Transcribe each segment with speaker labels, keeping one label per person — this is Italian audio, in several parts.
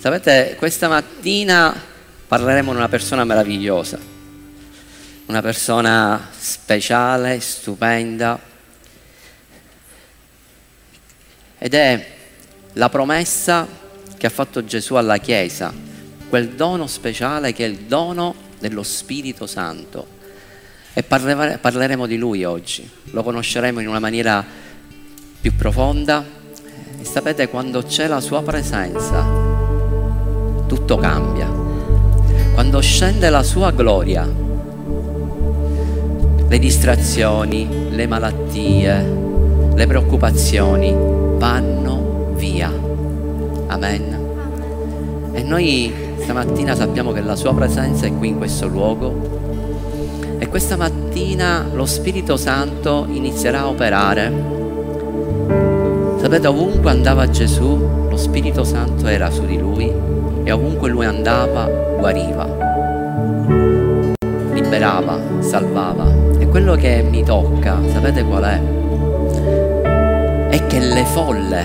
Speaker 1: Sapete, questa mattina parleremo di una persona meravigliosa, una persona speciale, stupenda, ed è la promessa che ha fatto Gesù alla Chiesa, quel dono speciale che è il dono dello Spirito Santo. E parleremo di lui oggi, lo conosceremo in una maniera più profonda. E sapete, quando c'è la sua presenza, tutto cambia. Quando scende la sua gloria, le distrazioni, le malattie, le preoccupazioni vanno via. Amen. E noi stamattina sappiamo che la sua presenza è qui in questo luogo e questa mattina lo Spirito Santo inizierà a operare. Sapete, ovunque andava Gesù, lo Spirito Santo era su di lui e ovunque lui andava guariva, liberava, salvava. E quello che mi tocca, sapete qual è? È che le folle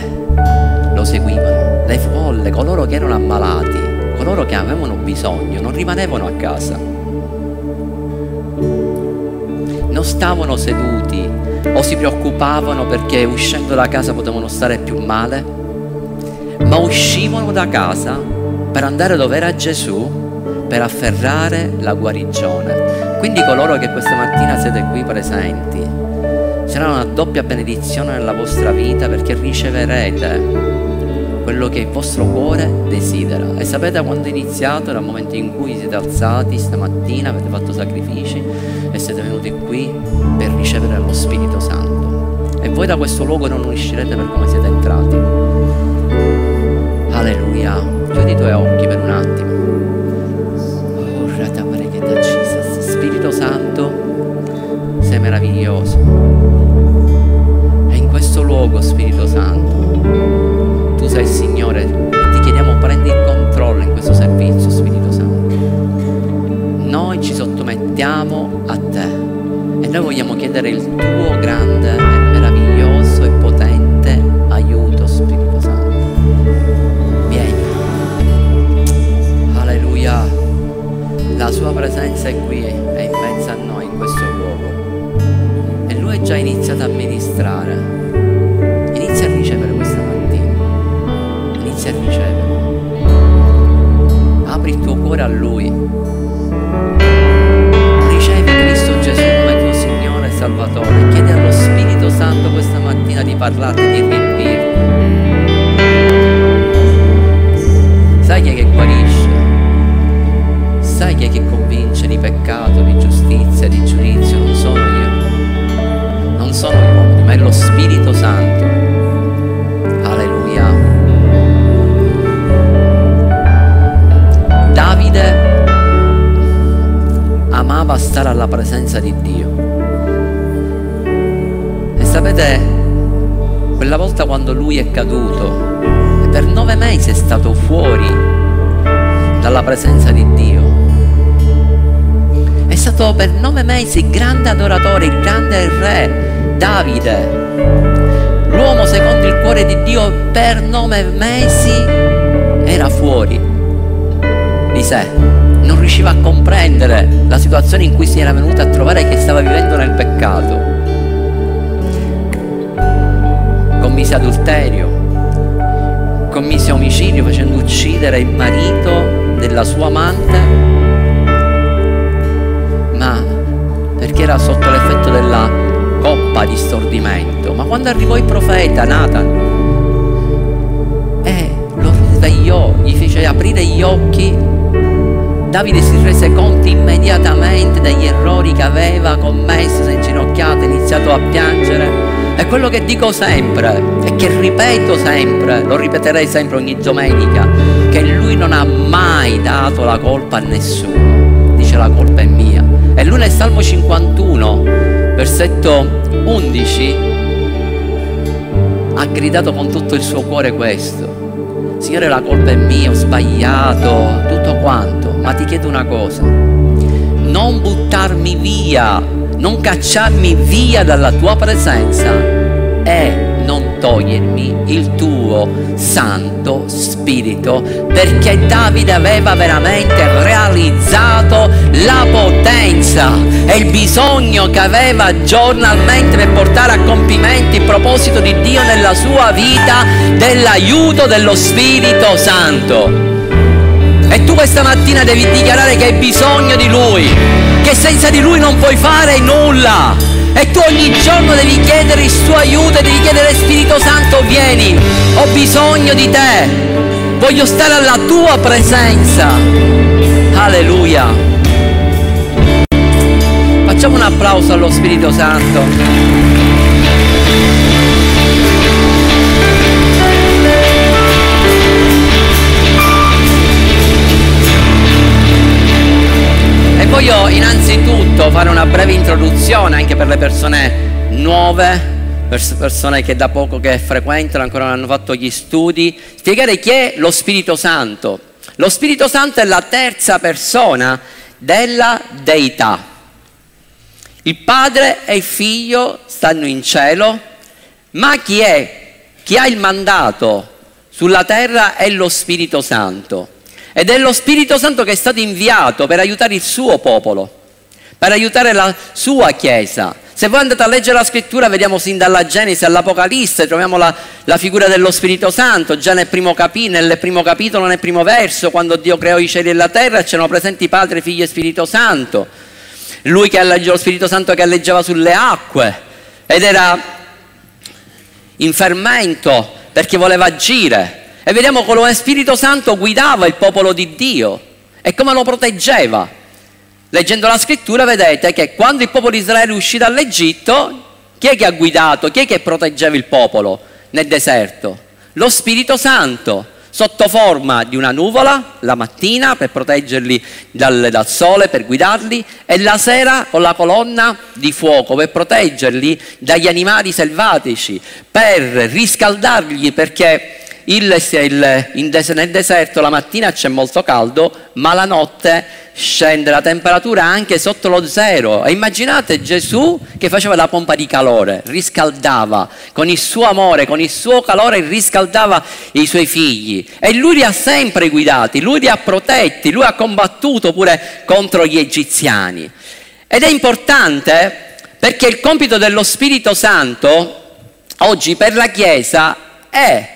Speaker 1: lo seguivano, le folle, coloro che erano ammalati, coloro che avevano bisogno, non rimanevano a casa. Non stavano seduti o si preoccupavano perché uscendo da casa potevano stare più male, ma uscivano da casa per andare dove era Gesù, per afferrare la guarigione. Quindi coloro che questa mattina siete qui presenti, sarà una doppia benedizione nella vostra vita perché riceverete quello che il vostro cuore desidera. E sapete quando è iniziato? Il momento in cui siete alzati stamattina, avete fatto sacrifici e siete venuti qui per ricevere lo Spirito Santo. E voi da questo luogo non uscirete per come siete entrati. Alleluia. Chiudi i tuoi occhi per un attimo. Spirito Santo, sei meraviglioso. E in questo luogo, Spirito Santo, tu sei il Signore e ti chiediamo prendi il controllo in questo servizio, Spirito Santo. Noi ci sottomettiamo a te e noi vogliamo chiedere il tuo grande La sua presenza è qui, è in mezzo a noi in questo luogo. E lui è già iniziato a ministrare. Inizia a ricevere questa mattina. Inizia a ricevere. Apri il tuo cuore a lui. Ricevi Cristo Gesù come tuo Signore e Salvatore. Chiedi allo Spirito Santo questa mattina di parlarti, di riempirti. Sai chi è che guarisce? Sai chi è che convince di peccato, di giustizia, di giudizio? Non sono io, non sono gli uomini, ma è lo Spirito Santo. Alleluia. Davide amava stare alla presenza di Dio. E sapete, quella volta quando lui è caduto, per nove mesi è stato fuori dalla presenza di Dio stato per nove mesi il grande adoratore, il grande re, Davide. L'uomo secondo il cuore di Dio per nove mesi era fuori di sé. Non riusciva a comprendere la situazione in cui si era venuto a trovare che stava vivendo nel peccato. Commise adulterio, commise omicidio facendo uccidere il marito della sua amante perché era sotto l'effetto della coppa di stordimento. Ma quando arrivò il profeta Nathan, eh, lo svegliò, gli fece aprire gli occhi. Davide si rese conto immediatamente degli errori che aveva commesso, si è inginocchiato, ha iniziato a piangere. È quello che dico sempre e che ripeto sempre, lo ripeterei sempre ogni domenica, che lui non ha mai dato la colpa a nessuno. Dice la colpa è mia e lui nel Salmo 51, versetto 11, ha gridato con tutto il suo cuore questo. Signore, la colpa è mia, ho sbagliato, tutto quanto, ma ti chiedo una cosa. Non buttarmi via, non cacciarmi via dalla tua presenza non togliermi il tuo Santo Spirito, perché Davide aveva veramente realizzato la potenza e il bisogno che aveva giornalmente per portare a compimento il proposito di Dio nella sua vita dell'aiuto dello Spirito Santo. E tu questa mattina devi dichiarare che hai bisogno di Lui, che senza di Lui non puoi fare nulla. E tu ogni giorno devi chiedere il suo aiuto e devi chiedere Spirito Santo vieni, ho bisogno di te, voglio stare alla tua presenza. Alleluia. Facciamo un applauso allo Spirito Santo. voglio innanzitutto fare una breve introduzione anche per le persone nuove, persone che da poco che frequentano, ancora non hanno fatto gli studi, spiegare chi è lo Spirito Santo. Lo Spirito Santo è la terza persona della deità. Il Padre e il Figlio stanno in cielo, ma chi è? Chi ha il mandato sulla terra è lo Spirito Santo. Ed è lo Spirito Santo che è stato inviato per aiutare il suo popolo, per aiutare la sua Chiesa. Se voi andate a leggere la scrittura, vediamo sin dalla Genesi all'Apocalisse, troviamo la, la figura dello Spirito Santo, già nel primo, capi, nel primo capitolo, nel primo verso, quando Dio creò i cieli e la terra, c'erano presenti Padre, Figlio e Spirito Santo. Lui che alleggiava lo Spirito Santo che alleggiava sulle acque ed era in fermento perché voleva agire. E vediamo come lo Spirito Santo guidava il popolo di Dio e come lo proteggeva. Leggendo la scrittura vedete che quando il popolo di Israele uscì dall'Egitto, chi è che ha guidato? Chi è che proteggeva il popolo nel deserto? Lo Spirito Santo, sotto forma di una nuvola la mattina per proteggerli dal, dal, sole, per guidarli, e la sera con la colonna di fuoco per proteggerli dagli animali selvatici, per riscaldarli perché il, il, nel deserto la mattina c'è molto caldo, ma la notte scende la temperatura anche sotto lo zero. E immaginate Gesù che faceva la pompa di calore, riscaldava con il suo amore, con il suo calore, riscaldava i suoi figli. E lui li ha sempre guidati, lui li ha protetti, lui ha combattuto pure contro gli egiziani. Ed è importante perché il compito dello Spirito Santo oggi per la Chiesa è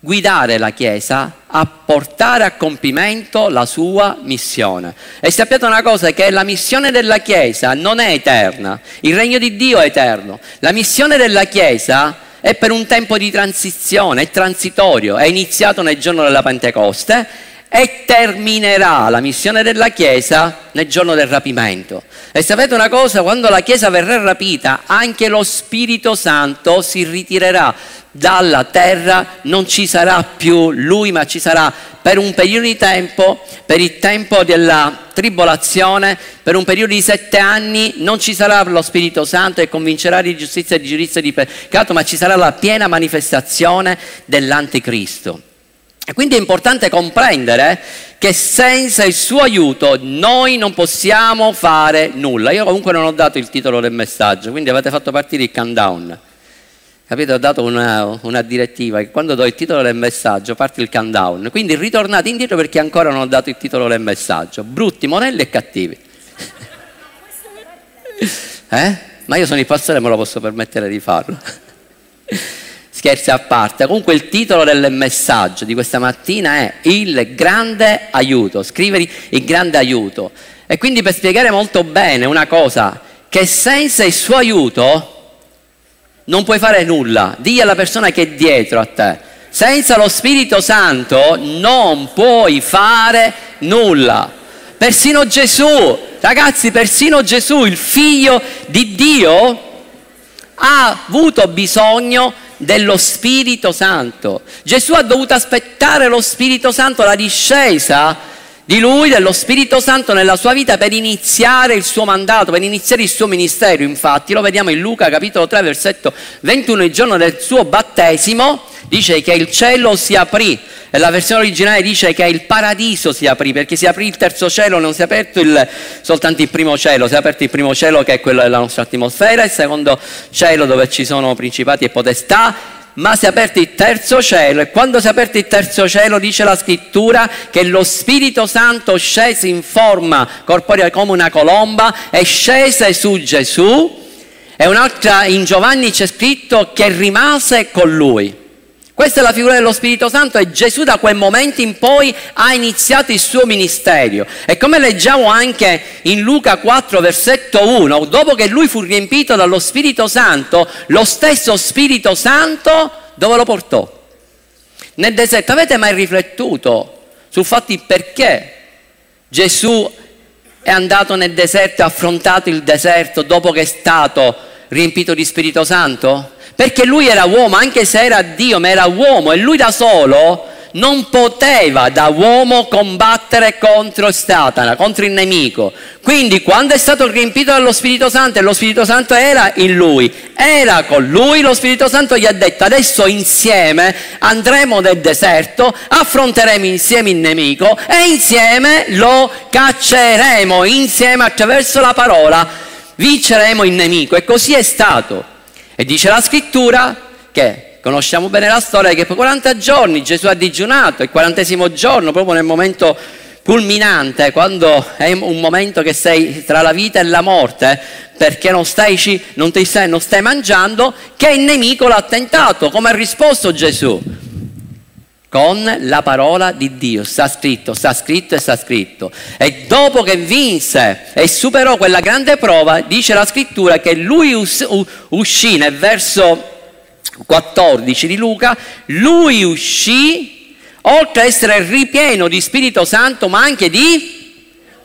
Speaker 1: guidare la Chiesa a portare a compimento la sua missione. E sappiate una cosa, che la missione della Chiesa non è eterna, il regno di Dio è eterno. La missione della Chiesa è per un tempo di transizione, è transitorio, è iniziato nel giorno della Pentecoste e terminerà la missione della Chiesa nel giorno del rapimento. E sapete una cosa, quando la Chiesa verrà rapita, anche lo Spirito Santo si ritirerà dalla terra, non ci sarà più lui, ma ci sarà per un periodo di tempo, per il tempo della tribolazione, per un periodo di sette anni, non ci sarà lo Spirito Santo che convincerà di giustizia e di giudizio e di peccato, ma ci sarà la piena manifestazione dell'anticristo. E quindi è importante comprendere che senza il suo aiuto noi non possiamo fare nulla. Io comunque non ho dato il titolo del messaggio, quindi avete fatto partire il countdown. Capito? Ho dato una, una, direttiva che quando do il titolo del messaggio parte il countdown. Quindi ritornate indietro perché ancora non ho dato il titolo del messaggio. Brutti, monelli e cattivi. eh? Ma io sono il pastore e me lo posso permettere di farlo. Scherzi a parte, comunque il titolo del messaggio di questa mattina è Il grande aiuto, scrivere il grande aiuto. E quindi per spiegare molto bene una cosa, che senza il suo aiuto non puoi fare nulla, digli alla persona che è dietro a te, senza lo Spirito Santo non puoi fare nulla. Persino Gesù, ragazzi, persino Gesù, il figlio di Dio, ha avuto bisogno dello Spirito Santo. Gesù ha dovuto aspettare lo Spirito Santo, la discesa di lui, dello Spirito Santo nella sua vita per iniziare il suo mandato, per iniziare il suo ministero. Infatti lo vediamo in Luca capitolo 3 versetto 21, il giorno del suo battesimo, dice che il cielo si aprì e la versione originale dice che il paradiso si aprì, perché si aprì il terzo cielo, non si è aperto il, soltanto il primo cielo, si è aperto il primo cielo che è quello della nostra atmosfera, il secondo cielo dove ci sono principati e potestà, ma si è aperto il terzo cielo e quando si è aperto il terzo cielo dice la scrittura che lo Spirito Santo scese in forma corporea come una colomba e scese su Gesù e un'altra in Giovanni c'è scritto che rimase con lui. Questa è la figura dello Spirito Santo e Gesù da quel momento in poi ha iniziato il suo ministero. E come leggiamo anche in Luca 4, versetto 1, dopo che lui fu riempito dallo Spirito Santo, lo stesso Spirito Santo dove lo portò? Nel deserto. Avete mai riflettuto sul fatto perché Gesù è andato nel deserto e ha affrontato il deserto dopo che è stato riempito di Spirito Santo? Perché lui era uomo, anche se era Dio, ma era uomo e lui da solo non poteva da uomo combattere contro Satana, contro il nemico. Quindi quando è stato riempito dallo Spirito Santo e lo Spirito Santo era in lui, era con lui, lo Spirito Santo gli ha detto adesso insieme andremo nel deserto, affronteremo insieme il nemico e insieme lo cacceremo, insieme attraverso la parola vinceremo il nemico. E così è stato. E dice la scrittura che conosciamo bene la storia che per 40 giorni Gesù ha digiunato, il quarantesimo giorno, proprio nel momento culminante, quando è un momento che sei tra la vita e la morte, perché non stai, non stai, non stai mangiando, che il nemico l'ha tentato. Come ha risposto Gesù? Con la parola di Dio. Sta scritto, sta scritto e sta scritto. E dopo che vinse e superò quella grande prova, dice la scrittura che lui us- uscì nel verso 14 di Luca, lui uscì oltre ad essere ripieno di Spirito Santo, ma anche di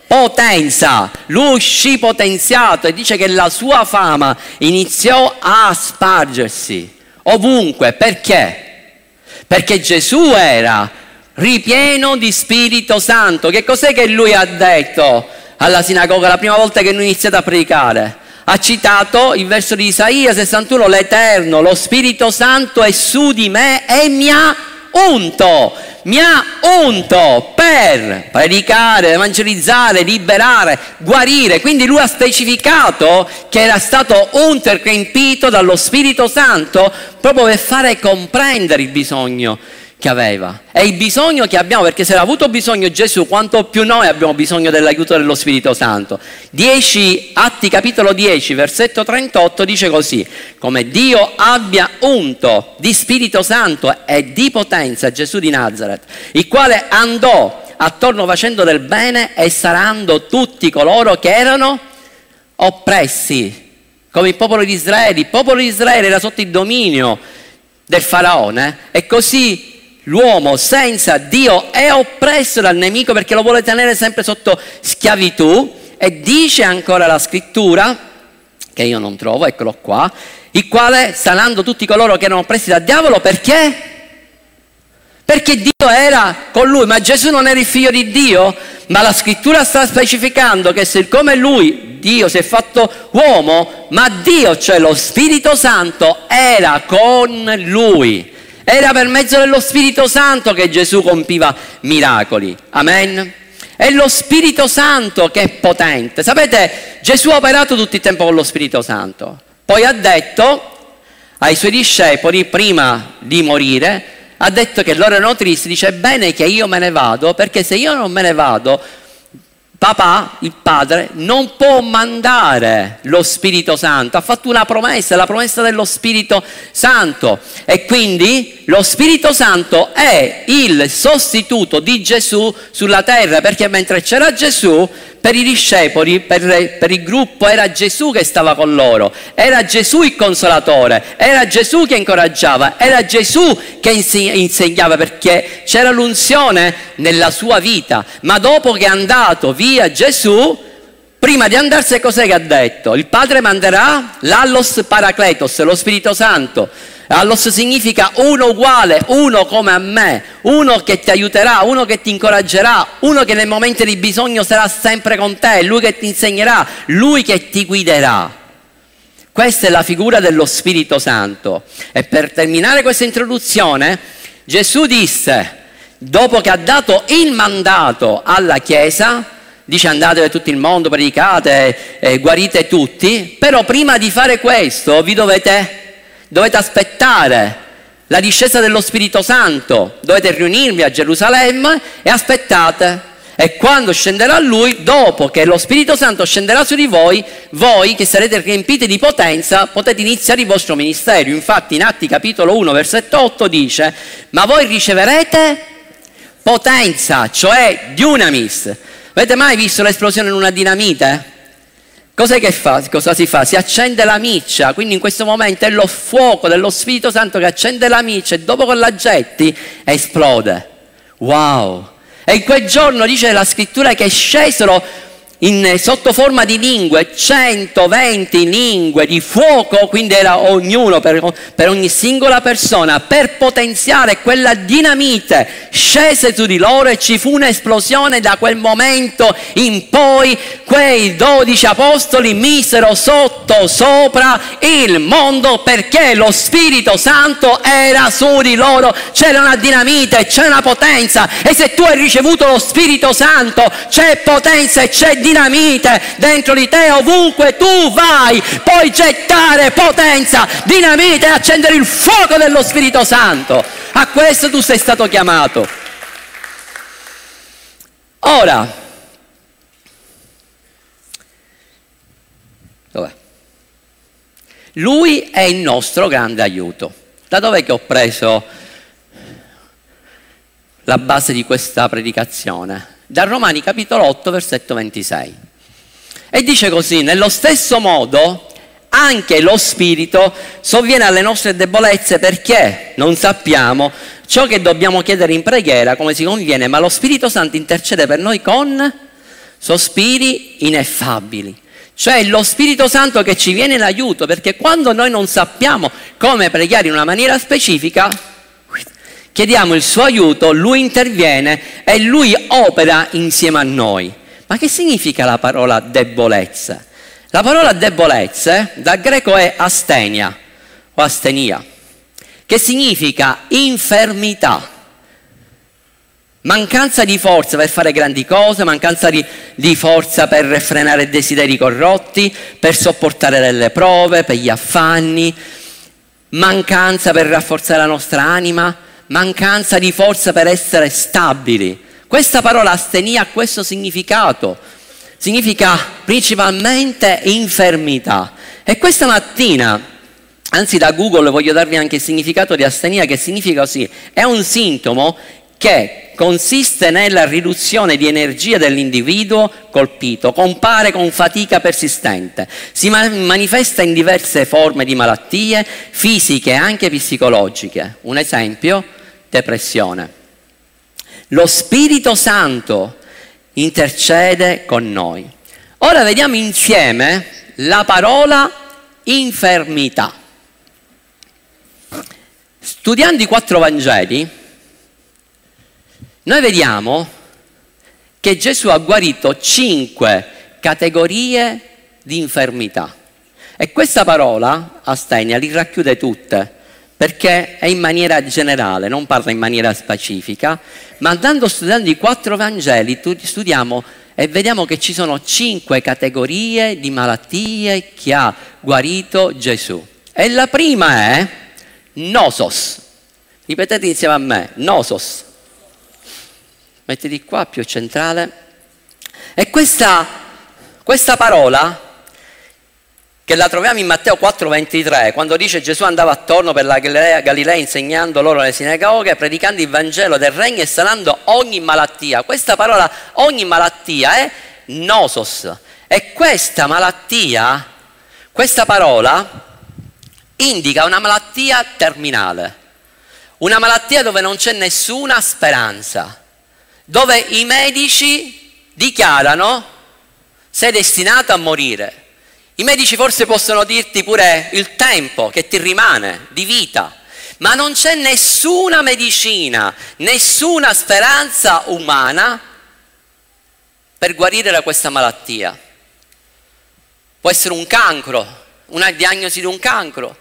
Speaker 1: potenza. Lui uscì potenziato e dice che la sua fama iniziò a spargersi ovunque. Perché? Perché Gesù era ripieno di Spirito Santo. Che cos'è che lui ha detto alla sinagoga la prima volta che noi iniziato a predicare? Ha citato il verso di Isaia 61, l'Eterno, lo Spirito Santo è su di me e mi ha unto, mi ha unto per predicare, evangelizzare, liberare, guarire. Quindi lui ha specificato che era stato unto e riempito dallo Spirito Santo proprio per fare comprendere il bisogno che aveva. È il bisogno che abbiamo, perché se ha avuto bisogno Gesù, quanto più noi abbiamo bisogno dell'aiuto dello Spirito Santo. 10, Atti capitolo 10, versetto 38 dice così, come Dio abbia unto di Spirito Santo e di potenza Gesù di Nazareth, il quale andò attorno facendo del bene e sarando tutti coloro che erano oppressi, come il popolo di Israele. Il popolo di Israele era sotto il dominio del faraone e così l'uomo senza Dio è oppresso dal nemico perché lo vuole tenere sempre sotto schiavitù e dice ancora la scrittura, che io non trovo, eccolo qua, il quale sanando tutti coloro che erano oppressi dal diavolo perché? Perché Dio era con lui, ma Gesù non era il figlio di Dio, ma la scrittura sta specificando che siccome lui, Dio, si è fatto uomo, ma Dio, cioè lo Spirito Santo, era con lui. Era per mezzo dello Spirito Santo che Gesù compiva miracoli. Amen. È lo Spirito Santo che è potente. Sapete, Gesù ha operato tutto il tempo con lo Spirito Santo. Poi ha detto ai suoi discepoli, prima di morire, ha detto che loro erano tristi, dice è bene che io me ne vado, perché se io non me ne vado, papà, il padre, non può mandare lo Spirito Santo, ha fatto una promessa, la promessa dello Spirito Santo. E quindi lo Spirito Santo è il sostituto di Gesù sulla terra, perché mentre c'era Gesù per i discepoli, per, per, il gruppo, era Gesù che stava con loro, era Gesù il consolatore, era Gesù che incoraggiava, era Gesù che insegnava perché c'era l'unzione nella sua vita. Ma dopo che è andato via Gesù, prima di andarsene cos'è che ha detto? Il Padre manderà l'allos paracletos, lo Spirito Santo Allos significa uno uguale, uno come a me, uno che ti aiuterà, uno che ti incoraggerà, uno che nel momento di bisogno sarà sempre con te, lui che ti insegnerà, lui che ti guiderà. Questa è la figura dello Spirito Santo. E per terminare questa introduzione, Gesù disse, dopo che ha dato il mandato alla Chiesa, dice andate per tutto il mondo, predicate, eh, guarite tutti, però prima di fare questo vi dovete, dovete aspettare la discesa dello Spirito Santo, dovete riunirvi a Gerusalemme e aspettate. E quando scenderà Lui, dopo che lo Spirito Santo scenderà su di voi, voi che sarete riempiti di potenza, potete iniziare il vostro ministero. Infatti in Atti capitolo 1, versetto 8 dice, ma voi riceverete potenza, cioè dunamis. Avete mai visto l'esplosione in una dinamite? Cos'è che fa? Cosa si fa? Si accende la miccia, quindi in questo momento è lo fuoco dello Spirito Santo che accende la miccia e dopo che la getti esplode. Wow! E in quel giorno dice la scrittura che scesero in, sotto forma di lingue, 120 lingue di fuoco, quindi era ognuno per, per, ogni singola persona, per potenziare quella dinamite, scese su di loro e ci fu un'esplosione da quel momento in poi quei dodici apostoli misero sotto sopra il mondo perché lo Spirito Santo era su di loro, c'era una dinamite, c'è una potenza e se tu hai ricevuto lo Spirito Santo c'è potenza e c'è dinamite dentro di te ovunque tu vai, puoi gettare potenza, dinamite e accendere il fuoco dello Spirito Santo. A questo tu sei stato chiamato. Ora, dov'è? Lui è il nostro grande aiuto. Da dove che ho preso la base di questa predicazione? Da Romani capitolo 8 versetto 26. E dice così, nello stesso modo anche lo Spirito sovviene alle nostre debolezze perché non sappiamo ciò che dobbiamo chiedere in preghiera come si conviene, ma lo Spirito Santo intercede per noi con sospiri ineffabili. Cioè lo Spirito Santo che ci viene in aiuto, perché quando noi non sappiamo come pregare in una maniera specifica, chiediamo il suo aiuto, lui interviene e lui opera insieme a noi. Ma che significa la parola debolezza? La parola debolezza dal greco è astenia o astenia, che significa infermità, mancanza di forza per fare grandi cose, mancanza di, di forza per frenare desideri corrotti, per sopportare delle prove, per gli affanni, mancanza per rafforzare la nostra anima, mancanza di forza per essere stabili. Questa parola astenia ha questo significato, significa principalmente infermità. E questa mattina, anzi da Google voglio darvi anche il significato di astenia che significa così, è un sintomo che consiste nella riduzione di energia dell'individuo colpito, compare con fatica persistente, si manifesta in diverse forme di malattie fisiche e anche psicologiche. Un esempio, depressione. Lo Spirito Santo intercede con noi. Ora vediamo insieme la parola infermità. Studiando i quattro Vangeli, noi vediamo che Gesù ha guarito cinque categorie di infermità. E questa parola, astenia, li racchiude tutte perché è in maniera generale, non parla in maniera specifica, ma andando studiando i quattro Vangeli studiamo e vediamo che ci sono cinque categorie di malattie che ha guarito Gesù. E la prima è nosos. Ripetete insieme a me, nosos. Mettiti qua più centrale. E questa, questa parola che la troviamo in Matteo 4:23, quando dice Gesù andava attorno per la Galilea insegnando loro le sinagoghe, predicando il Vangelo del Regno e sanando ogni malattia. Questa parola ogni malattia è nosos. E questa malattia, questa parola indica una malattia terminale, una malattia dove non c'è nessuna speranza, dove i medici dichiarano sei destinato a morire. I medici forse possono dirti pure il tempo che ti rimane di vita, ma non c'è nessuna medicina, nessuna speranza umana per guarire da questa malattia. Può essere un cancro, una diagnosi di un cancro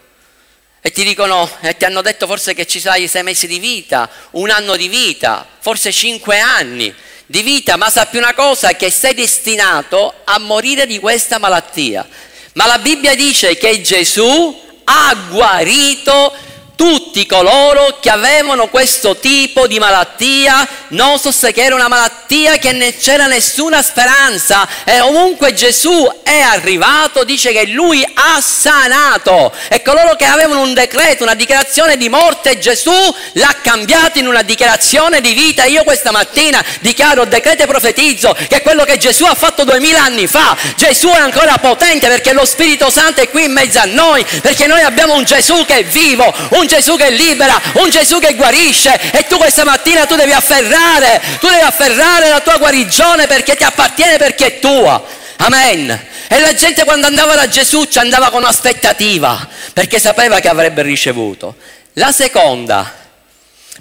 Speaker 1: e ti dicono e ti hanno detto forse che ci sarai sei mesi di vita, un anno di vita, forse cinque anni di vita, ma sappi una cosa che sei destinato a morire di questa malattia. Ma la Bibbia dice che Gesù ha guarito tutti coloro che avevano questo tipo di malattia, non so se era una malattia che non c'era nessuna speranza. E ovunque Gesù è arrivato dice che lui ha sanato. E coloro che avevano un decreto, una dichiarazione di morte Gesù l'ha cambiato in una dichiarazione di vita. Io questa mattina dichiaro, decreto e profetizzo che quello che Gesù ha fatto duemila anni fa, Gesù è ancora potente perché lo Spirito Santo è qui in mezzo a noi, perché noi abbiamo un Gesù che è vivo, un un Gesù che libera, un Gesù che guarisce e tu questa mattina tu devi afferrare, tu devi afferrare la tua guarigione perché ti appartiene, perché è tua. Amen. E la gente quando andava da Gesù ci andava con aspettativa perché sapeva che avrebbe ricevuto. La seconda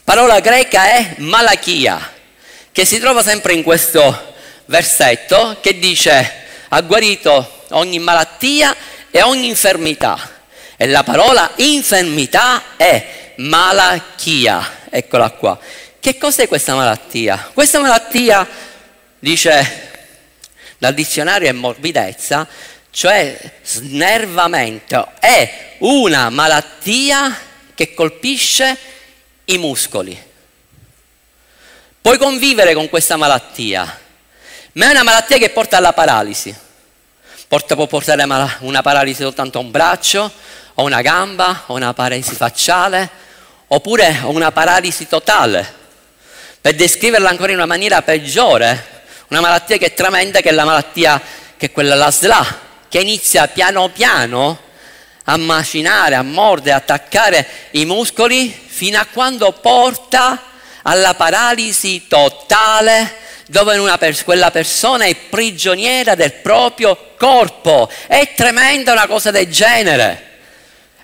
Speaker 1: parola greca è malachia, che si trova sempre in questo versetto che dice ha guarito ogni malattia e ogni infermità. E la parola infermità è malachia. Eccola qua. Che cos'è questa malattia? Questa malattia, dice dal dizionario, è morbidezza, cioè snervamento. È una malattia che colpisce i muscoli. Puoi convivere con questa malattia, ma è una malattia che porta alla paralisi. Porta, può portare una paralisi soltanto a un braccio, o una gamba, o una paralisi facciale, oppure una paralisi totale. Per descriverla ancora in una maniera peggiore, una malattia che è tremenda, che è la malattia, che è quella la SLA, che inizia piano piano a macinare, a mordere, a attaccare i muscoli fino a quando porta alla paralisi totale dove pers- quella persona è prigioniera del proprio corpo. È tremenda una cosa del genere.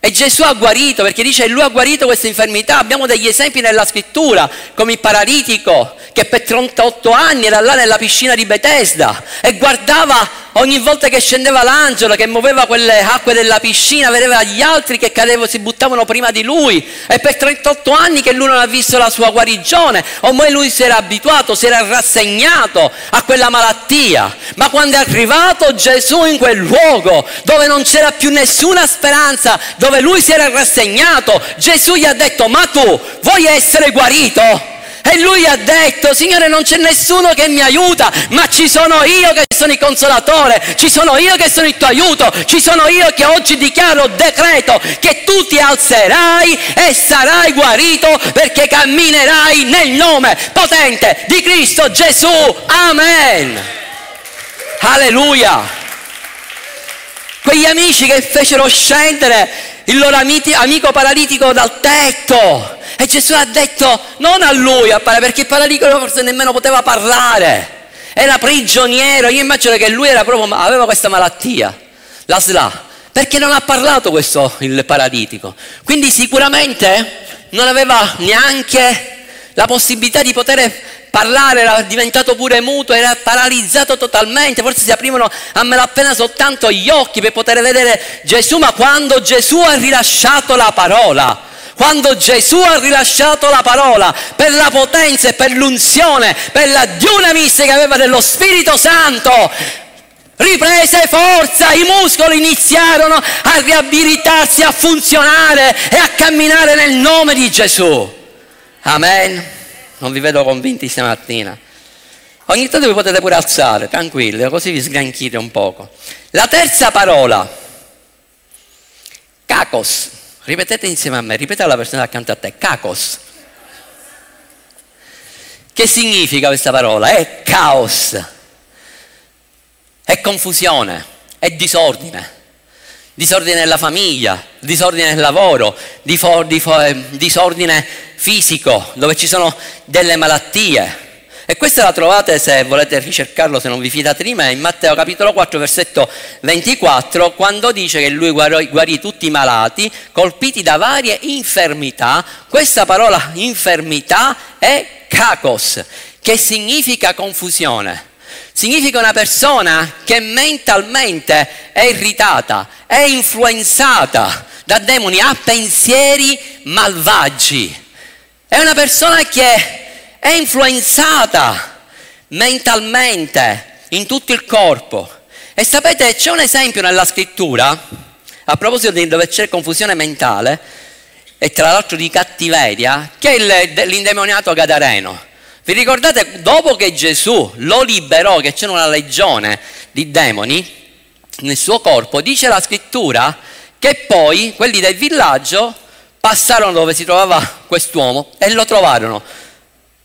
Speaker 1: E Gesù ha guarito, perché dice lui ha guarito questa infermità. Abbiamo degli esempi nella scrittura, come il paralitico che per 38 anni era là nella piscina di Bethesda e guardava ogni volta che scendeva l'angelo che muoveva quelle acque della piscina, vedeva gli altri che cadevano, si buttavano prima di lui. E per 38 anni che lui non ha visto la sua guarigione, ormai lui si era abituato, si era rassegnato a quella malattia. Ma quando è arrivato Gesù in quel luogo dove non c'era più nessuna speranza, dove lui si era rassegnato, Gesù gli ha detto, ma tu vuoi essere guarito? E lui ha detto, Signore non c'è nessuno che mi aiuta, ma ci sono io che sono il consolatore, ci sono io che sono il tuo aiuto, ci sono io che oggi dichiaro, decreto, che tu ti alzerai e sarai guarito perché camminerai nel nome potente di Cristo Gesù. Amen. Alleluia. Quegli amici che fecero scendere il loro amico paralitico dal tetto e Gesù ha detto non a lui perché il paralitico forse nemmeno poteva parlare. Era prigioniero. Io immagino che lui proprio, aveva questa malattia, la SLA. Perché non ha parlato questo il paralitico. Quindi sicuramente non aveva neanche la possibilità di poter parlare, era diventato pure muto, era paralizzato totalmente, forse si aprivano a malapena soltanto gli occhi per poter vedere Gesù, ma quando Gesù ha rilasciato la parola, quando Gesù ha rilasciato la parola per la potenza e per l'unzione, per la dunamis che aveva dello Spirito Santo, riprese forza, i muscoli iniziarono a riabilitarsi, a funzionare e a camminare nel nome di Gesù. Amen. Non vi vedo convinti stamattina. Ogni tanto vi potete pure alzare, tranquilli, così vi sgranchite un poco. La terza parola, cacos. Ripetete insieme a me, ripete alla persona accanto a te, cacos. Che significa questa parola? È caos, è confusione, è disordine. Disordine nella famiglia, disordine nel lavoro, disordine fisico, dove ci sono delle malattie, e questa la trovate, se volete ricercarlo, se non vi fidate di me, in Matteo capitolo 4, versetto 24, quando dice che lui guarì, guarì tutti i malati, colpiti da varie infermità. Questa parola infermità è kakos, che significa confusione. Significa una persona che mentalmente è irritata, è influenzata da demoni, ha pensieri malvagi. È una persona che è influenzata mentalmente in tutto il corpo. E sapete, c'è un esempio nella scrittura, a proposito di dove c'è confusione mentale, e tra l'altro di cattiveria, che è l'indemoniato Gadareno. Vi ricordate, dopo che Gesù lo liberò, che c'era una legione di demoni nel suo corpo, dice la scrittura che poi quelli del villaggio passarono dove si trovava quest'uomo e lo trovarono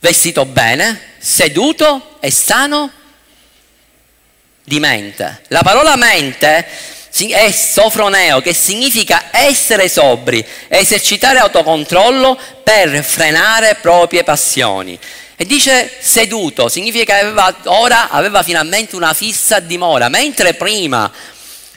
Speaker 1: vestito bene, seduto e sano di mente. La parola mente è sofroneo, che significa essere sobri, esercitare autocontrollo per frenare proprie passioni. E dice seduto, significa che aveva, ora aveva finalmente una fissa dimora, mentre prima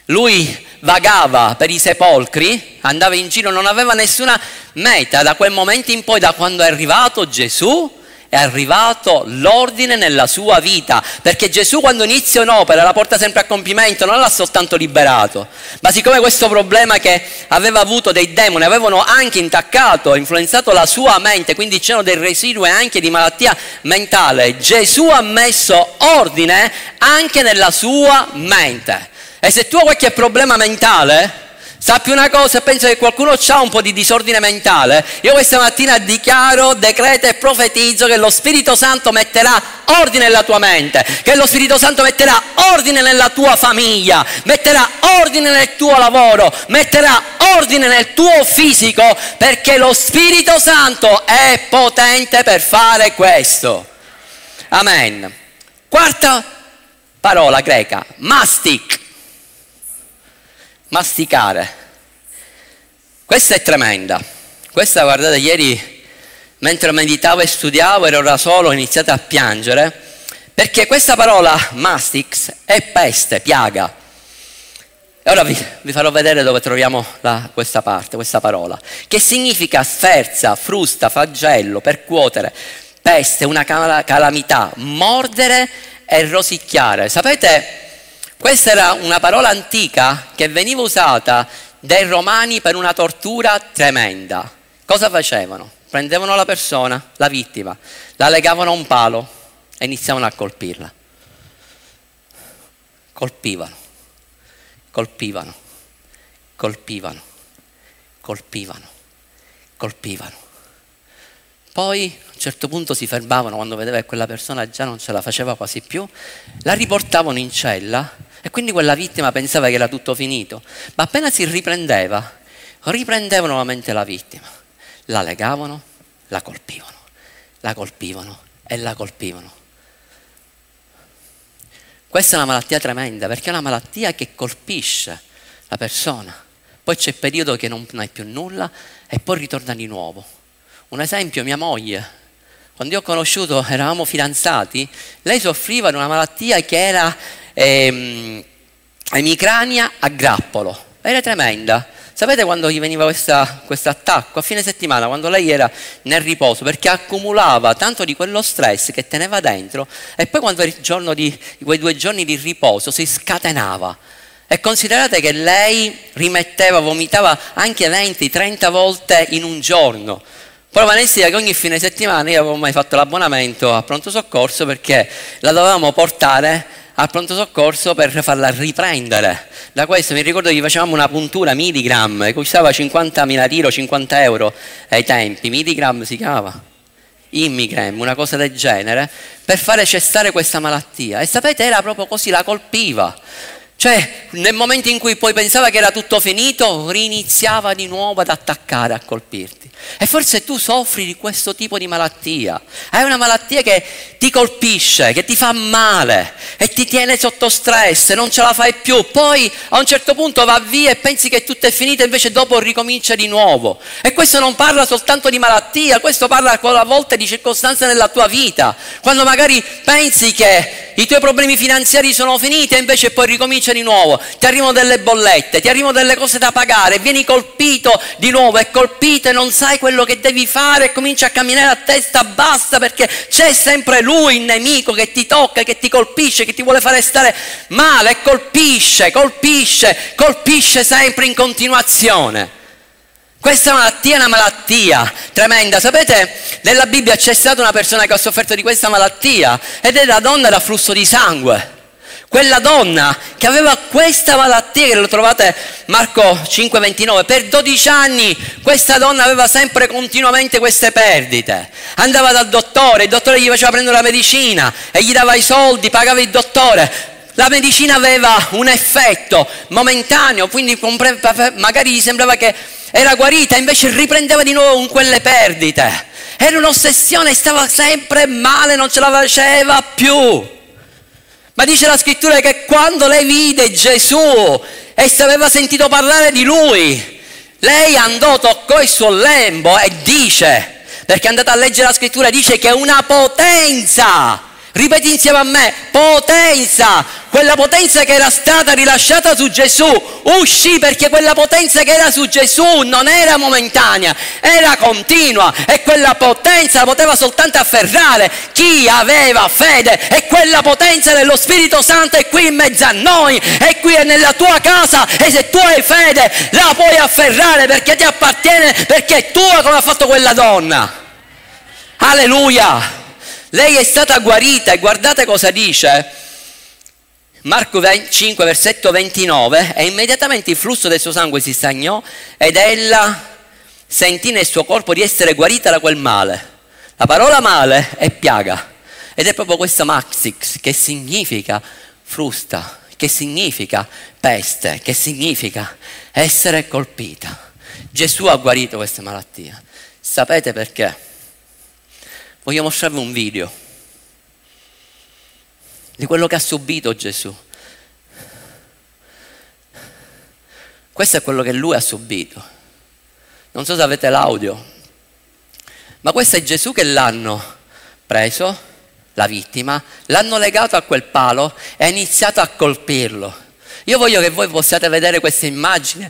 Speaker 1: lui vagava per i sepolcri, andava in giro, non aveva nessuna meta. Da quel momento in poi, da quando è arrivato Gesù, è arrivato l'ordine nella sua vita, perché Gesù quando inizia un'opera la porta sempre a compimento, non l'ha soltanto liberato, ma siccome questo problema che aveva avuto dei demoni avevano anche intaccato, influenzato la sua mente, quindi c'erano dei residui anche di malattia mentale, Gesù ha messo ordine anche nella sua mente. E se tu hai qualche problema mentale, Sappi una cosa, penso che qualcuno ha un po' di disordine mentale. Io questa mattina dichiaro, decreto e profetizzo che lo Spirito Santo metterà ordine nella tua mente, che lo Spirito Santo metterà ordine nella tua famiglia, metterà ordine nel tuo lavoro, metterà ordine nel tuo fisico, perché lo Spirito Santo è potente per fare questo. Amen. Quarta parola greca, mastic masticare. Questa è tremenda. Questa, guardate, ieri mentre meditavo e studiavo ero da solo, ho iniziato a piangere, perché questa parola mastix è peste, piaga. E ora vi, vi farò vedere dove troviamo la, questa parte, questa parola, che significa sferza, frusta, flagello, percuotere, peste, una calamità, mordere e rosicchiare. Sapete, questa era una parola antica che veniva usata dai romani per una tortura tremenda. Cosa facevano? Prendevano la persona, la vittima, la legavano a un palo e iniziavano a colpirla. Colpivano, colpivano, colpivano, colpivano, colpivano. Poi a un certo punto si fermavano quando vedeva che quella persona già non ce la faceva quasi più, la riportavano in cella e quindi quella vittima pensava che era tutto finito. Ma appena si riprendeva, riprendevano nuovamente la vittima, la legavano, la colpivano, la colpivano e la colpivano. Questa è una malattia tremenda perché è una malattia che colpisce la persona. Poi c'è il periodo che non hai più nulla e poi ritorna di nuovo. Un esempio, mia moglie, quando io ho conosciuto, eravamo fidanzati, lei soffriva di una malattia che era ehm, emicrania a grappolo. Era tremenda. Sapete quando gli veniva questo attacco? A fine settimana, quando lei era nel riposo, perché accumulava tanto di quello stress che teneva dentro e poi quando il giorno di, quei due giorni di riposo si scatenava. E considerate che lei rimetteva, vomitava anche 20-30 volte in un giorno. Prova che ogni fine settimana io avevo mai fatto l'abbonamento a pronto soccorso perché la dovevamo portare al pronto soccorso per farla riprendere. Da questo mi ricordo che facevamo una puntura milligram costava 50.000 tiro, 50 euro ai tempi, milligram si chiamava, immigram, una cosa del genere, per fare cessare questa malattia. E sapete, era proprio così, la colpiva. Cioè, nel momento in cui poi pensava che era tutto finito, riniziava di nuovo ad attaccare, a colpirti. E forse tu soffri di questo tipo di malattia. Hai una malattia che ti colpisce, che ti fa male e ti tiene sotto stress, non ce la fai più. Poi a un certo punto va via e pensi che tutto è finito, invece dopo ricomincia di nuovo. E questo non parla soltanto di malattia, questo parla a volte di circostanze nella tua vita. Quando magari pensi che i tuoi problemi finanziari sono finiti e invece poi ricomincia di nuovo, ti arrivano delle bollette, ti arrivano delle cose da pagare, vieni colpito di nuovo e colpito e non sai quello che devi fare e cominci a camminare a testa bassa perché c'è sempre lui, il nemico, che ti tocca, che ti colpisce, che ti vuole fare stare male colpisce, colpisce, colpisce sempre in continuazione. Questa malattia è una malattia tremenda. Sapete, nella Bibbia c'è stata una persona che ha sofferto di questa malattia ed è la donna da flusso di sangue. Quella donna che aveva questa malattia, che lo trovate Marco 5:29, per 12 anni questa donna aveva sempre continuamente queste perdite. Andava dal dottore, il dottore gli faceva prendere la medicina e gli dava i soldi, pagava il dottore. La medicina aveva un effetto momentaneo, quindi magari gli sembrava che era guarita, invece riprendeva di nuovo con quelle perdite. Era un'ossessione, stava sempre male, non ce la faceva più. Ma dice la scrittura che quando lei vide Gesù e si aveva sentito parlare di lui, lei andò, toccò il suo lembo e dice, perché è andata a leggere la scrittura, dice che una potenza Ripeti insieme a me, potenza, quella potenza che era stata rilasciata su Gesù, uscì perché quella potenza che era su Gesù non era momentanea, era continua e quella potenza la poteva soltanto afferrare chi aveva fede e quella potenza dello Spirito Santo è qui in mezzo a noi, è qui nella tua casa e se tu hai fede la puoi afferrare perché ti appartiene, perché è tua come ha fatto quella donna. Alleluia! Lei è stata guarita e guardate cosa dice. Marco 5, versetto 29, e immediatamente il flusso del suo sangue si stagnò ed ella sentì nel suo corpo di essere guarita da quel male. La parola male è piaga ed è proprio questa maxix che significa frusta, che significa peste, che significa essere colpita. Gesù ha guarito questa malattia. Sapete perché? Voglio mostrarvi un video di quello che ha subito Gesù. Questo è quello che lui ha subito. Non so se avete l'audio, ma questo è Gesù che l'hanno preso, la vittima, l'hanno legato a quel palo e ha iniziato a colpirlo. Io voglio che voi possiate vedere questa immagine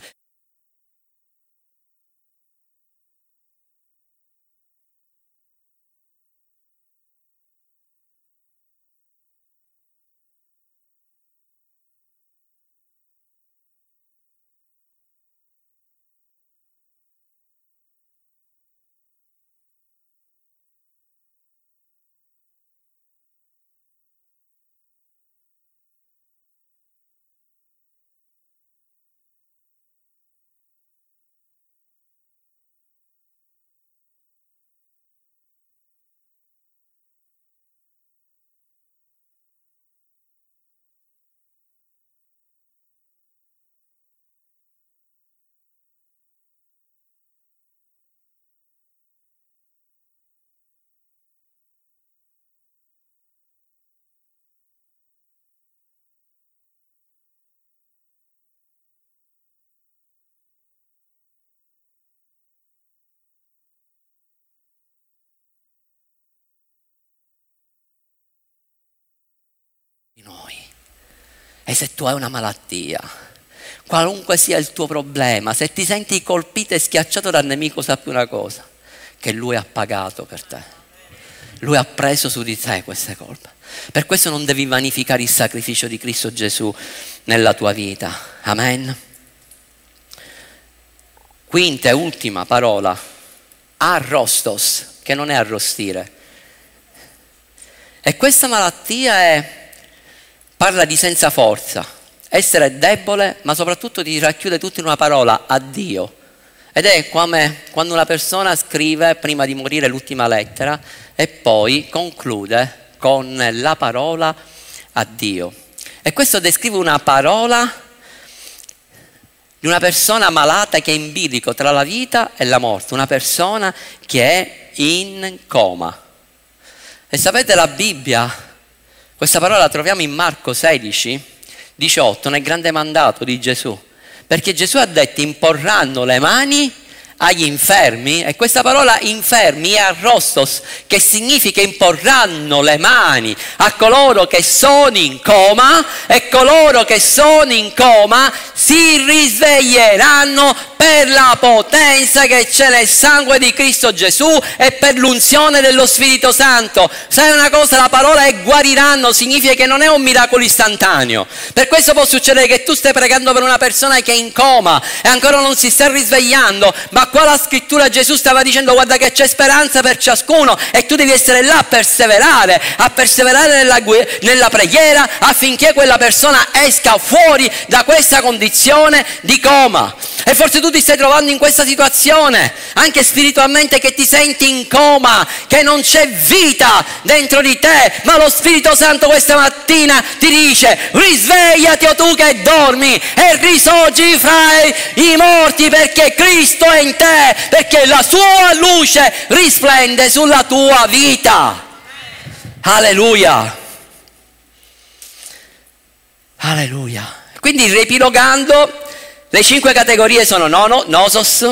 Speaker 1: di noi. E se tu hai una malattia, qualunque sia il tuo problema, se ti senti colpito e schiacciato dal nemico, sappi una cosa, che lui ha pagato per te. Lui ha preso su di te queste colpe. Per questo non devi vanificare il sacrificio di Cristo Gesù nella tua vita. Amen. Quinta e ultima parola, arrostos, che non è arrostire. E questa malattia è parla di senza forza, essere debole, ma soprattutto ti racchiude tutto in una parola, addio. Ed è come quando una persona scrive prima di morire l'ultima lettera e poi conclude con la parola addio. E questo descrive una parola di una persona malata che è in bilico tra la vita e la morte, una persona che è in coma. E sapete la Bibbia questa parola la troviamo in Marco 16, 18, nel grande mandato di Gesù. Perché Gesù ha detto imporranno le mani agli infermi, e questa parola infermi è arrostos, che significa imporranno le mani a coloro che sono in coma e coloro che sono in coma si risveglieranno per la potenza che c'è nel sangue di Cristo Gesù e per l'unzione dello Spirito Santo. Sai una cosa, la parola è guariranno, significa che non è un miracolo istantaneo. Per questo può succedere che tu stai pregando per una persona che è in coma e ancora non si sta risvegliando, ma qua la scrittura Gesù stava dicendo guarda che c'è speranza per ciascuno e tu devi essere là a perseverare, a perseverare nella, nella preghiera affinché quella persona esca fuori da questa condizione di coma. E forse tu ti stai trovando in questa situazione, anche spiritualmente, che ti senti in coma, che non c'è vita dentro di te, ma lo Spirito Santo questa mattina ti dice risvegliati o tu che dormi e risorgi fra i morti perché Cristo è in te, perché la sua luce risplende sulla tua vita. Alleluia. Alleluia. Quindi riepilogando le cinque categorie sono nono, nosos,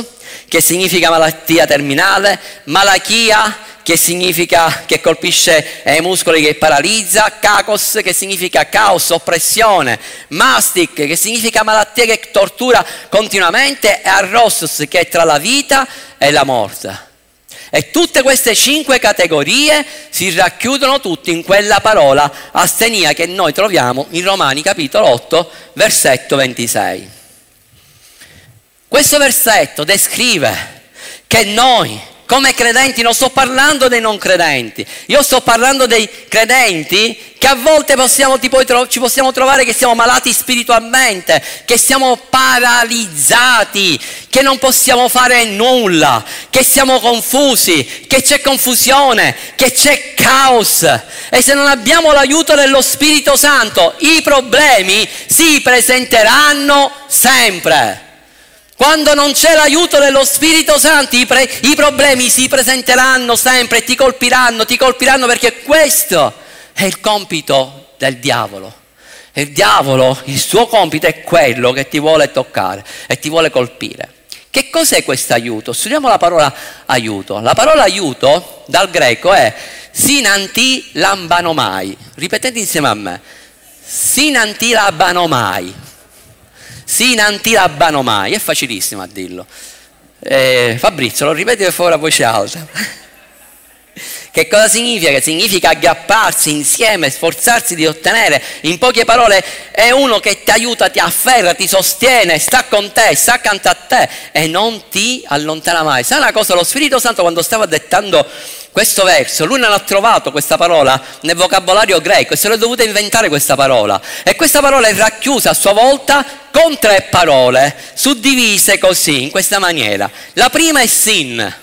Speaker 1: che significa malattia terminale, malachia, che significa che colpisce i muscoli che paralizza, cacos che significa caos, oppressione, mastic che significa malattia che tortura continuamente e arrossus che è tra la vita e la morte. E tutte queste cinque categorie si racchiudono tutte in quella parola astenia che noi troviamo in Romani capitolo 8 versetto 26. Questo versetto descrive che noi, come credenti, non sto parlando dei non credenti, io sto parlando dei credenti che a volte possiamo, ci possiamo trovare che siamo malati spiritualmente, che siamo paralizzati, che non possiamo fare nulla, che siamo confusi, che c'è confusione, che c'è caos. E se non abbiamo l'aiuto dello Spirito Santo, i problemi si presenteranno sempre. Quando non c'è l'aiuto dello Spirito Santo, i, pre- i, problemi si presenteranno sempre, ti colpiranno, ti colpiranno perché questo è il compito del diavolo. Il diavolo, il suo compito è quello che ti vuole toccare e ti vuole colpire. Che cos'è questo aiuto? Studiamo la parola aiuto. La parola aiuto dal greco è sinanti lambanomai. Ripetete insieme a me. Sinanti lambanomai si nantilabano mai, è facilissimo a dirlo. Eh, Fabrizio, lo ripeti per favore a voce alta. Che cosa significa? Che significa aggrapparsi insieme, sforzarsi di ottenere. In poche parole, è uno che ti aiuta, ti afferra, ti sostiene, sta con te, sta accanto a te e non ti allontana mai. Sai una cosa? Lo Spirito Santo quando stava dettando questo verso, lui non ha trovato questa parola nel vocabolario greco e se l'è dovuta inventare questa parola. E questa parola è racchiusa a sua volta con tre parole, suddivise così, in questa maniera. La prima è sin.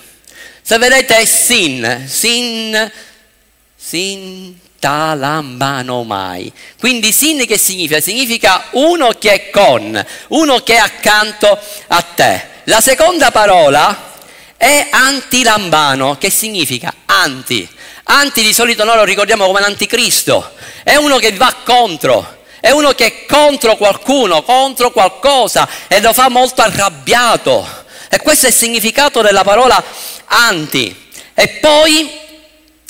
Speaker 1: Se vedete è sin, sin, sin talambano mai. Quindi sin che significa? Significa uno che è con, uno che è accanto a te. La seconda parola è antilambano, che significa anti. Anti di solito noi lo ricordiamo come l'anticristo, è uno che va contro, è uno che è contro qualcuno, contro qualcosa e lo fa molto arrabbiato. E questo è il significato della parola anti. E poi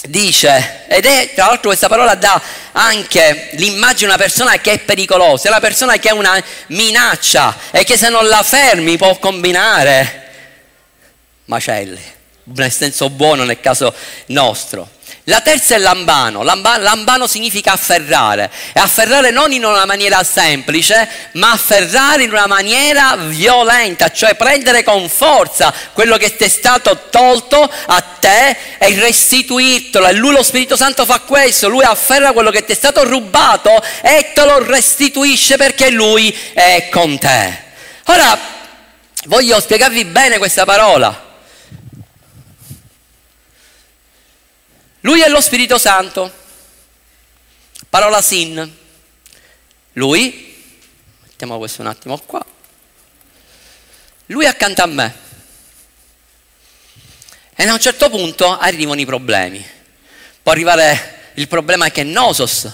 Speaker 1: dice, ed è tra l'altro questa parola dà anche l'immagine di una persona che è pericolosa, è una persona che è una minaccia e che se non la fermi può combinare macelli, nel senso buono nel caso nostro. La terza è lambano. lambano. Lambano significa afferrare. E afferrare non in una maniera semplice, ma afferrare in una maniera violenta, cioè prendere con forza quello che ti è stato tolto a te e restituirtelo. E lui lo Spirito Santo fa questo, lui afferra quello che ti è stato rubato e te lo restituisce perché lui è con te. Ora, voglio spiegarvi bene questa parola. Lui è lo Spirito Santo. Parola sin. Lui, mettiamo questo un attimo qua. Lui è accanto a me. E a un certo punto arrivano i problemi. Può arrivare il problema che è nosos,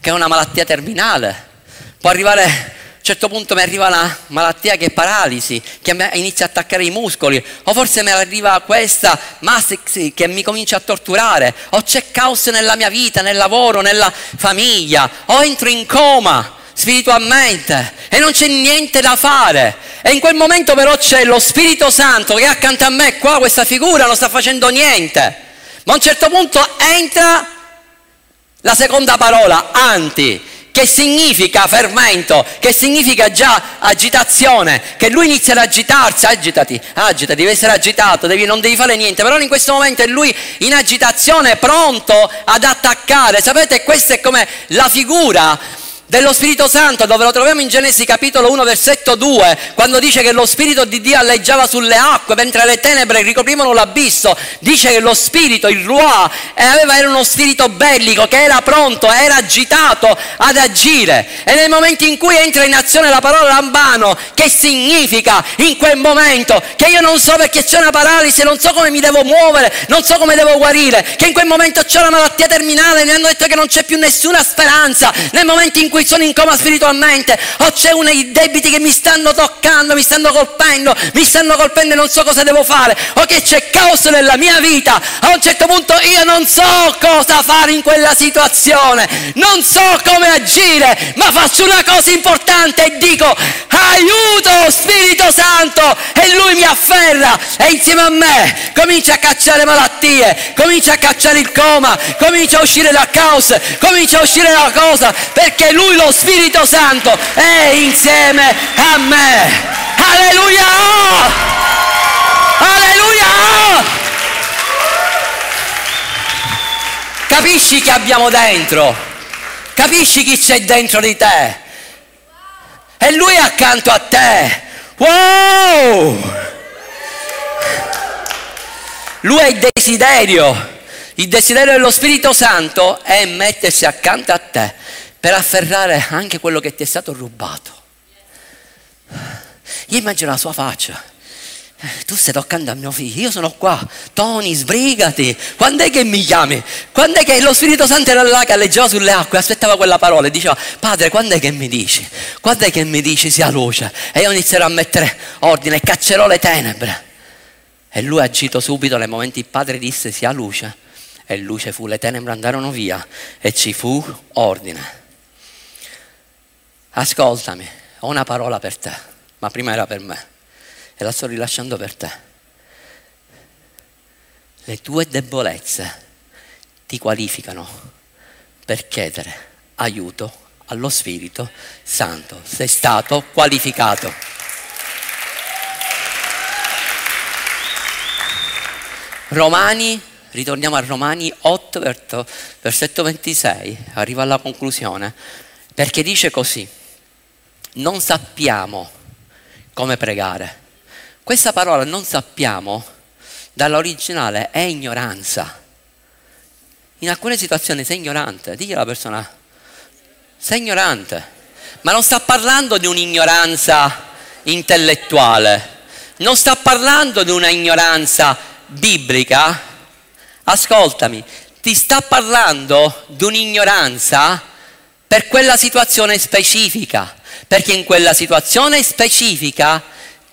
Speaker 1: che è una malattia terminale. Può arrivare certo punto mi arriva una malattia che è paralisi, che inizia a attaccare i muscoli, o forse mi arriva questa mastix che mi comincia a torturare, o c'è caos nella mia vita, nel lavoro, nella famiglia, o entro in coma spiritualmente e non c'è niente da fare. E in quel momento però c'è lo Spirito Santo che accanto a me, qua questa figura non sta facendo niente. Ma a un certo punto entra la seconda parola, anti, che significa fermento, che significa già agitazione, che lui inizia ad agitarsi, agitati, agitati, devi essere agitato, devi, non devi fare niente, però in questo momento è lui in agitazione, pronto ad attaccare. Sapete, questa è come la figura dello Spirito Santo, dove lo troviamo in Genesi capitolo 1, versetto 2, quando dice che lo Spirito di Dio alleggiava sulle acque mentre le tenebre ricoprivano l'abisso, dice che lo Spirito, il Ruah, aveva, era uno Spirito bellico che era pronto, era agitato ad agire. E nel momento in cui entra in azione la parola lambano, che significa in quel momento che io non so perché c'è una paralisi, non so come mi devo muovere, non so come devo guarire, che in quel momento c'è una malattia terminale, mi hanno detto che non c'è più nessuna speranza, nel momento in cui cui sono in coma spiritualmente, o c'è dei debiti che mi stanno toccando, mi stanno colpendo, mi stanno colpendo e non so cosa devo fare, o che c'è caos nella mia vita, a un certo punto io non so cosa fare in quella situazione, non so come agire, ma faccio una cosa importante e dico aiuto Spirito Santo! E lui mi afferra e insieme a me comincia a cacciare malattie, comincia a cacciare il coma, comincia a uscire dal caos, comincia a uscire dalla cosa, perché lui lui lo Spirito Santo è insieme a me. Alleluia! Alleluia! Capisci che abbiamo dentro? Capisci chi c'è dentro di te? E lui è accanto a te. Wow! Lui è il desiderio. Il desiderio dello Spirito Santo è mettersi accanto a te per afferrare anche quello che ti è stato rubato. Io immagino la sua faccia. Tu stai toccando a mio figlio, io sono qua, Tony, sbrigati, quando è che mi chiami? Quando è che lo Spirito Santo era là che alleggiava sulle acque, aspettava quella parola e diceva, padre, quando è che mi dici? Quando è che mi dici sia luce? E io inizierò a mettere ordine caccerò le tenebre. E lui ha agito subito nel momento il padre disse sia luce, e luce fu, le tenebre andarono via e ci fu ordine ascoltami, ho una parola per te, ma prima era per me e la sto rilasciando per te. Le tue debolezze ti qualificano per chiedere aiuto allo Spirito Santo. Sei stato qualificato. Romani, ritorniamo a Romani 8, versetto 26, arriva alla conclusione, perché dice così non sappiamo come pregare. Questa parola non sappiamo dall'originale è ignoranza. In alcune situazioni sei ignorante, digli alla persona, sei ignorante, ma non sta parlando di un'ignoranza intellettuale, non sta parlando di una ignoranza biblica, ascoltami, ti sta parlando di un'ignoranza per quella situazione specifica perché in quella situazione specifica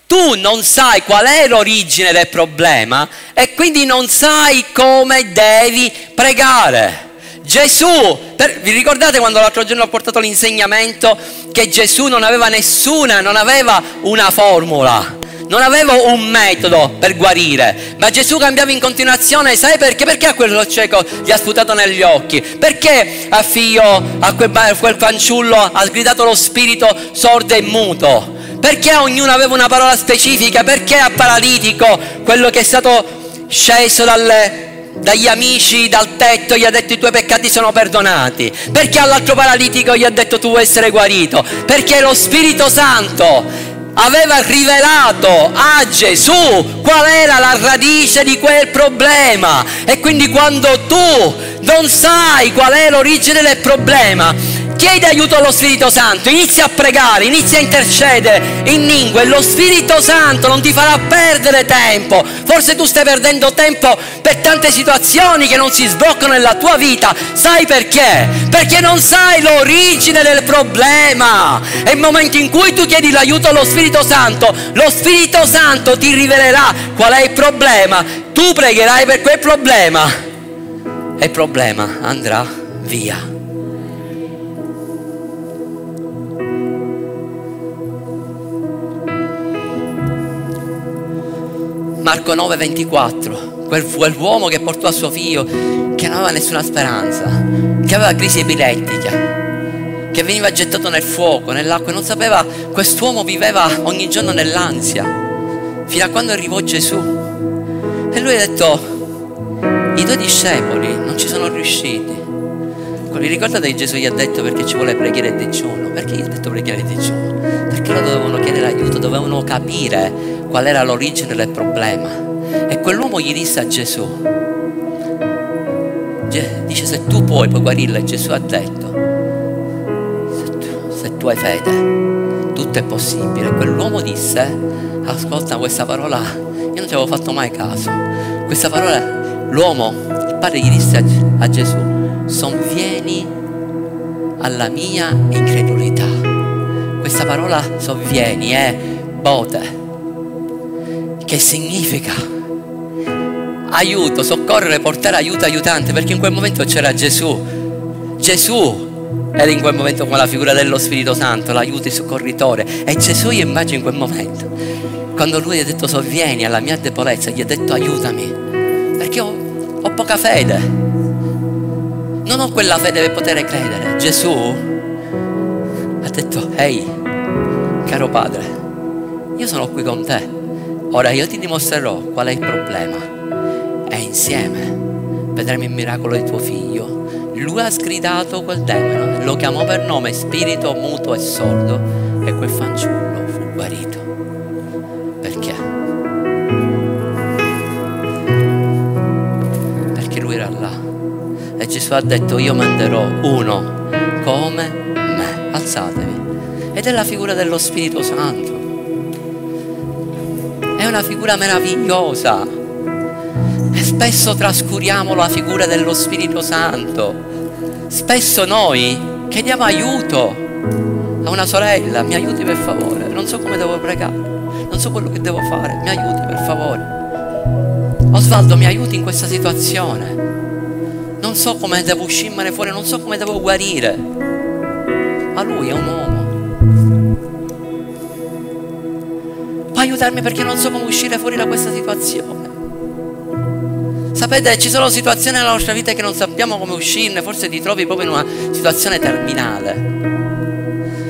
Speaker 1: tu non sai qual è l'origine del problema e quindi non sai come devi pregare. Gesù, per, vi ricordate quando l'altro giorno ho portato l'insegnamento che Gesù non aveva nessuna, non aveva una formula, non aveva un metodo per guarire, ma Gesù cambiava in continuazione, sai perché? Perché a quello cieco gli ha sputato negli occhi? Perché a figlio, a quel, a quel fanciullo ha gridato lo spirito sordo e muto? Perché ognuno aveva una parola specifica? Perché a paralitico, quello che è stato sceso dalle, dagli amici dal tetto gli ha detto i tuoi peccati sono perdonati perché all'altro paralitico gli ha detto tu vuoi essere guarito perché lo Spirito Santo aveva rivelato a Gesù qual era la radice di quel problema. E quindi quando tu non sai qual è l'origine del problema, Chiedi aiuto allo Spirito Santo, inizia a pregare, inizia a intercedere in lingue lo Spirito Santo non ti farà perdere tempo. Forse tu stai perdendo tempo per tante situazioni che non si sbloccano nella tua vita. Sai perché? Perché non sai l'origine del problema. E il momento in cui tu chiedi l'aiuto allo Spirito Santo, lo Spirito Santo ti rivelerà qual è il problema. Tu pregherai per quel problema e il problema andrà via. Marco 9, 24, quel, quell'uomo che portò a suo figlio che non aveva nessuna speranza, che aveva crisi epilettica, che veniva gettato nel fuoco, nell'acqua e non sapeva, quest'uomo viveva ogni giorno nell'ansia, fino a quando arrivò Gesù. E lui ha detto, i tuoi discepoli non ci sono riusciti. Vi ricordate che Gesù gli ha detto perché ci vuole preghiera e digiuno? Perché gli ha detto preghiera e digiuno? Perché loro dovevano chiedere aiuto, dovevano capire qual era l'origine del problema. E quell'uomo gli disse a Gesù, dice se tu puoi puoi guarirla, e Gesù ha detto, se tu, se tu hai fede, tutto è possibile. Quell'uomo disse, ascolta questa parola, io non ci avevo fatto mai caso, questa parola, l'uomo, il padre gli disse a, a Gesù, sovvieni alla mia incredulità. Questa parola sovvieni è bote che significa aiuto, soccorrere, portare aiuto, aiutante, perché in quel momento c'era Gesù. Gesù era in quel momento come la figura dello Spirito Santo, l'aiuto, il soccorritore. E Gesù io immagino in quel momento, quando lui ha detto sovvieni alla mia debolezza, gli ha detto aiutami, perché ho, ho poca fede. Non ho quella fede per poter credere. Gesù ha detto, ehi, caro padre, io sono qui con te Ora io ti dimostrerò qual è il problema e insieme vedremo il miracolo di tuo figlio. Lui ha sgridato quel demone, lo chiamò per nome spirito muto e sordo e quel fanciullo fu guarito. Perché? Gesù ha detto io manderò uno come me. Alzatevi. Ed è la figura dello Spirito Santo è una figura meravigliosa. E spesso trascuriamo la figura dello Spirito Santo. Spesso noi chiediamo aiuto a una sorella, mi aiuti per favore, non so come devo pregare, non so quello che devo fare, mi aiuti per favore. Osvaldo, mi aiuti in questa situazione. Non so come devo uscirmene fuori, non so come devo guarire. Ma lui è un uomo aiutarmi perché non so come uscire fuori da questa situazione. Sapete, ci sono situazioni nella nostra vita che non sappiamo come uscirne, forse ti trovi proprio in una situazione terminale,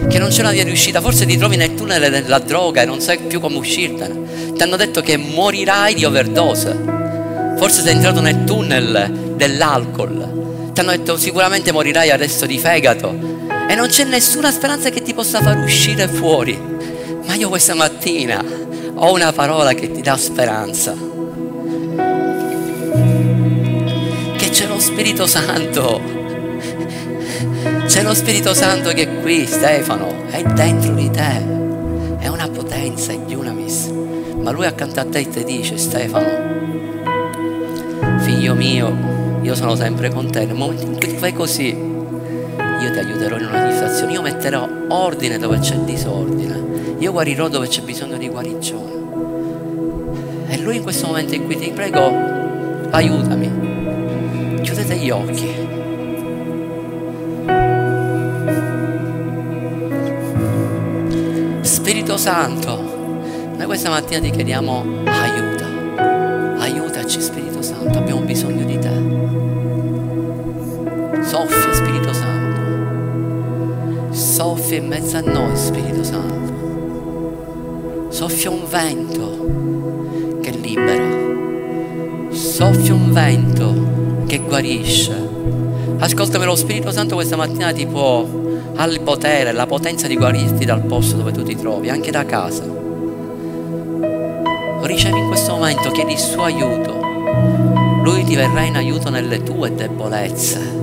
Speaker 1: che non c'è una via di uscita, forse ti trovi nel tunnel della droga e non sai più come uscirtene. Ti hanno detto che morirai di overdose, forse sei entrato nel tunnel dell'alcol, ti hanno detto sicuramente morirai adesso di fegato e non c'è nessuna speranza che ti possa far uscire fuori. Ma io questa mattina ho una parola che ti dà speranza. Che c'è lo Spirito Santo. C'è lo Spirito Santo che è qui, Stefano, è dentro di te. È una potenza, è Dunamis. Ma lui accanto a te ti dice, Stefano, figlio mio, io sono sempre con te. Nel momento in cui fai così, io ti aiuterò in una situazione, io metterò ordine dove c'è disordine io guarirò dove c'è bisogno di guarigione. E lui in questo momento in cui ti prego, aiutami. Chiudete gli occhi. Spirito Santo, noi questa mattina ti chiediamo aiuta. Aiutaci Spirito Soffia in mezzo a noi Spirito Santo soffia un vento che libera, soffia un vento che guarisce. Ascoltami, lo Spirito Santo questa mattina ti può, ha il potere, la potenza di guarirti dal posto dove tu ti trovi, anche da casa. Ricevi in questo momento, chiedi il suo aiuto. Lui ti verrà in aiuto nelle tue debolezze.